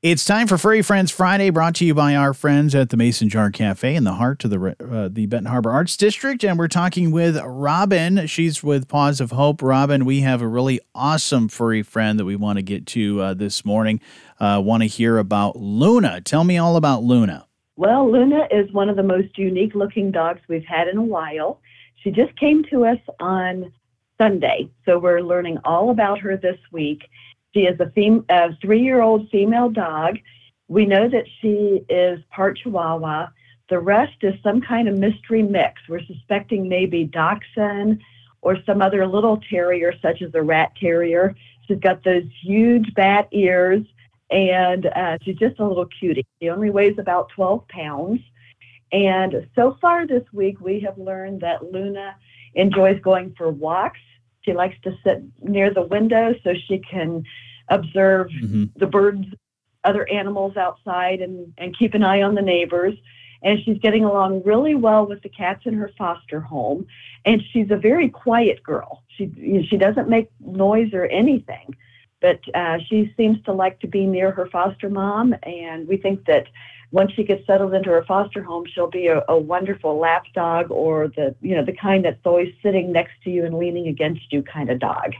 It's time for Furry Friends Friday, brought to you by our friends at the Mason Jar Cafe in the heart of the uh, the Benton Harbor Arts District, and we're talking with Robin. She's with Paws of Hope. Robin, we have a really awesome furry friend that we want to get to uh, this morning. Uh, want to hear about Luna? Tell me all about Luna. Well, Luna is one of the most unique looking dogs we've had in a while. She just came to us on Sunday, so we're learning all about her this week. She is a, fem- a three year old female dog. We know that she is part Chihuahua. The rest is some kind of mystery mix. We're suspecting maybe Dachshund or some other little terrier, such as a rat terrier. She's got those huge bat ears, and uh, she's just a little cutie. She only weighs about 12 pounds. And so far this week, we have learned that Luna enjoys going for walks she likes to sit near the window so she can observe mm-hmm. the birds, other animals outside, and, and keep an eye on the neighbors. And she's getting along really well with the cats in her foster home. And she's a very quiet girl. She she doesn't make noise or anything, but uh, she seems to like to be near her foster mom. And we think that once she gets settled into her foster home, she'll be a, a wonderful lap dog or the you know the kind that's always sitting next to you and leaning against you kind of dog.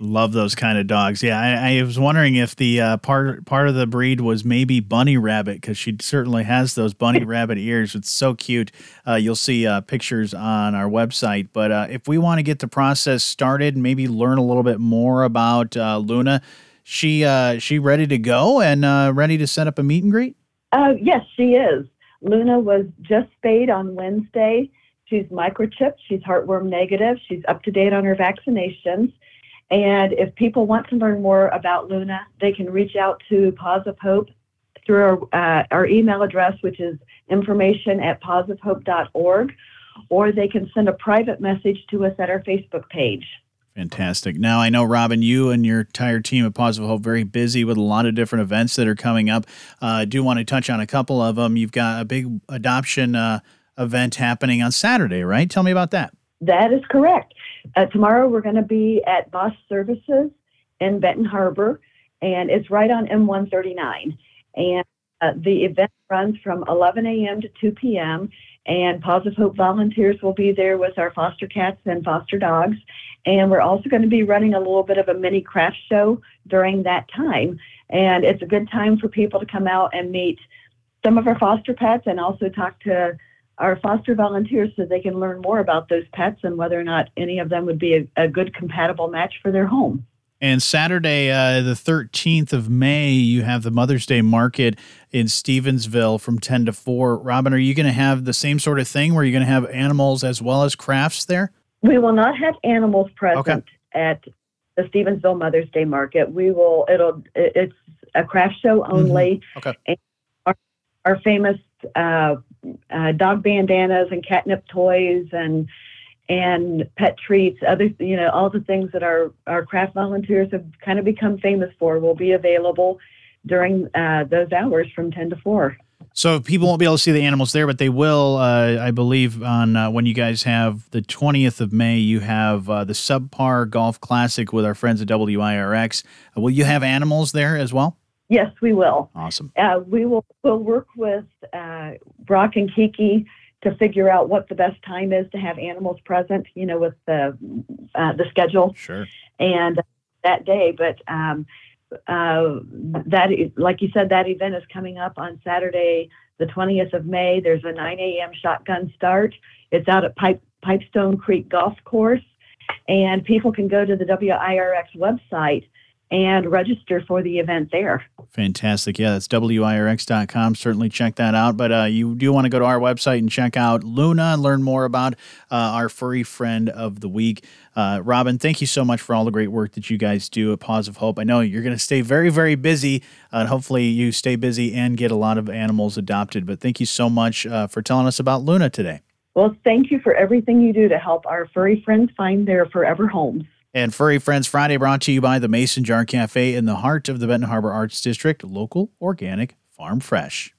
Love those kind of dogs. Yeah, I, I was wondering if the uh, part part of the breed was maybe bunny rabbit because she certainly has those bunny rabbit ears. It's so cute. Uh, you'll see uh, pictures on our website. But uh, if we want to get the process started, maybe learn a little bit more about uh, Luna, she uh, she ready to go and ready to set up a meet and greet. Yes, she is. Luna was just spayed on Wednesday. She's microchipped. She's heartworm negative. She's up to date on her vaccinations. And if people want to learn more about Luna, they can reach out to Paws of Hope through our, uh, our email address, which is information at pawsofhope.org, or they can send a private message to us at our Facebook page. Fantastic. Now I know, Robin, you and your entire team at of Hope very busy with a lot of different events that are coming up. Uh, I do want to touch on a couple of them. You've got a big adoption uh, event happening on Saturday, right? Tell me about that. That is correct. Uh, tomorrow we're going to be at Bus Services in Benton Harbor, and it's right on M139. And uh, the event runs from 11 a.m. to 2 p.m. And of Hope volunteers will be there with our foster cats and foster dogs. And we're also going to be running a little bit of a mini craft show during that time. And it's a good time for people to come out and meet some of our foster pets and also talk to our foster volunteers so they can learn more about those pets and whether or not any of them would be a, a good compatible match for their home. And Saturday, uh, the 13th of May, you have the Mother's Day market in Stevensville from 10 to 4. Robin, are you going to have the same sort of thing where you're going to have animals as well as crafts there? We will not have animals present okay. at the Stevensville Mother's Day market. We will, it'll, it's a craft show mm-hmm. only. Mm-hmm. Okay. Our, our famous uh, uh, dog bandanas and catnip toys and and pet treats, other you know, all the things that our our craft volunteers have kind of become famous for will be available during uh, those hours from ten to four. So people won't be able to see the animals there, but they will, uh, I believe, on uh, when you guys have the 20th of May, you have uh, the Subpar Golf Classic with our friends at WIRX. Uh, will you have animals there as well? Yes, we will. Awesome. Uh, we will we'll work with uh, Brock and Kiki to figure out what the best time is to have animals present, you know, with the uh, the schedule. Sure. And that day, but um, uh, that like you said, that event is coming up on Saturday, the 20th of May. There's a 9 a.m. shotgun start. It's out at Pipe, Pipestone Creek Golf Course, and people can go to the WIRX website and register for the event there. Fantastic. Yeah, that's WIRX.com. Certainly check that out. But uh, you do want to go to our website and check out Luna and learn more about uh, our furry friend of the week. Uh, Robin, thank you so much for all the great work that you guys do at Paws of Hope. I know you're going to stay very, very busy, uh, and hopefully you stay busy and get a lot of animals adopted. But thank you so much uh, for telling us about Luna today. Well, thank you for everything you do to help our furry friends find their forever homes. And Furry Friends Friday brought to you by the Mason Jar Cafe in the heart of the Benton Harbor Arts District, local, organic, farm fresh.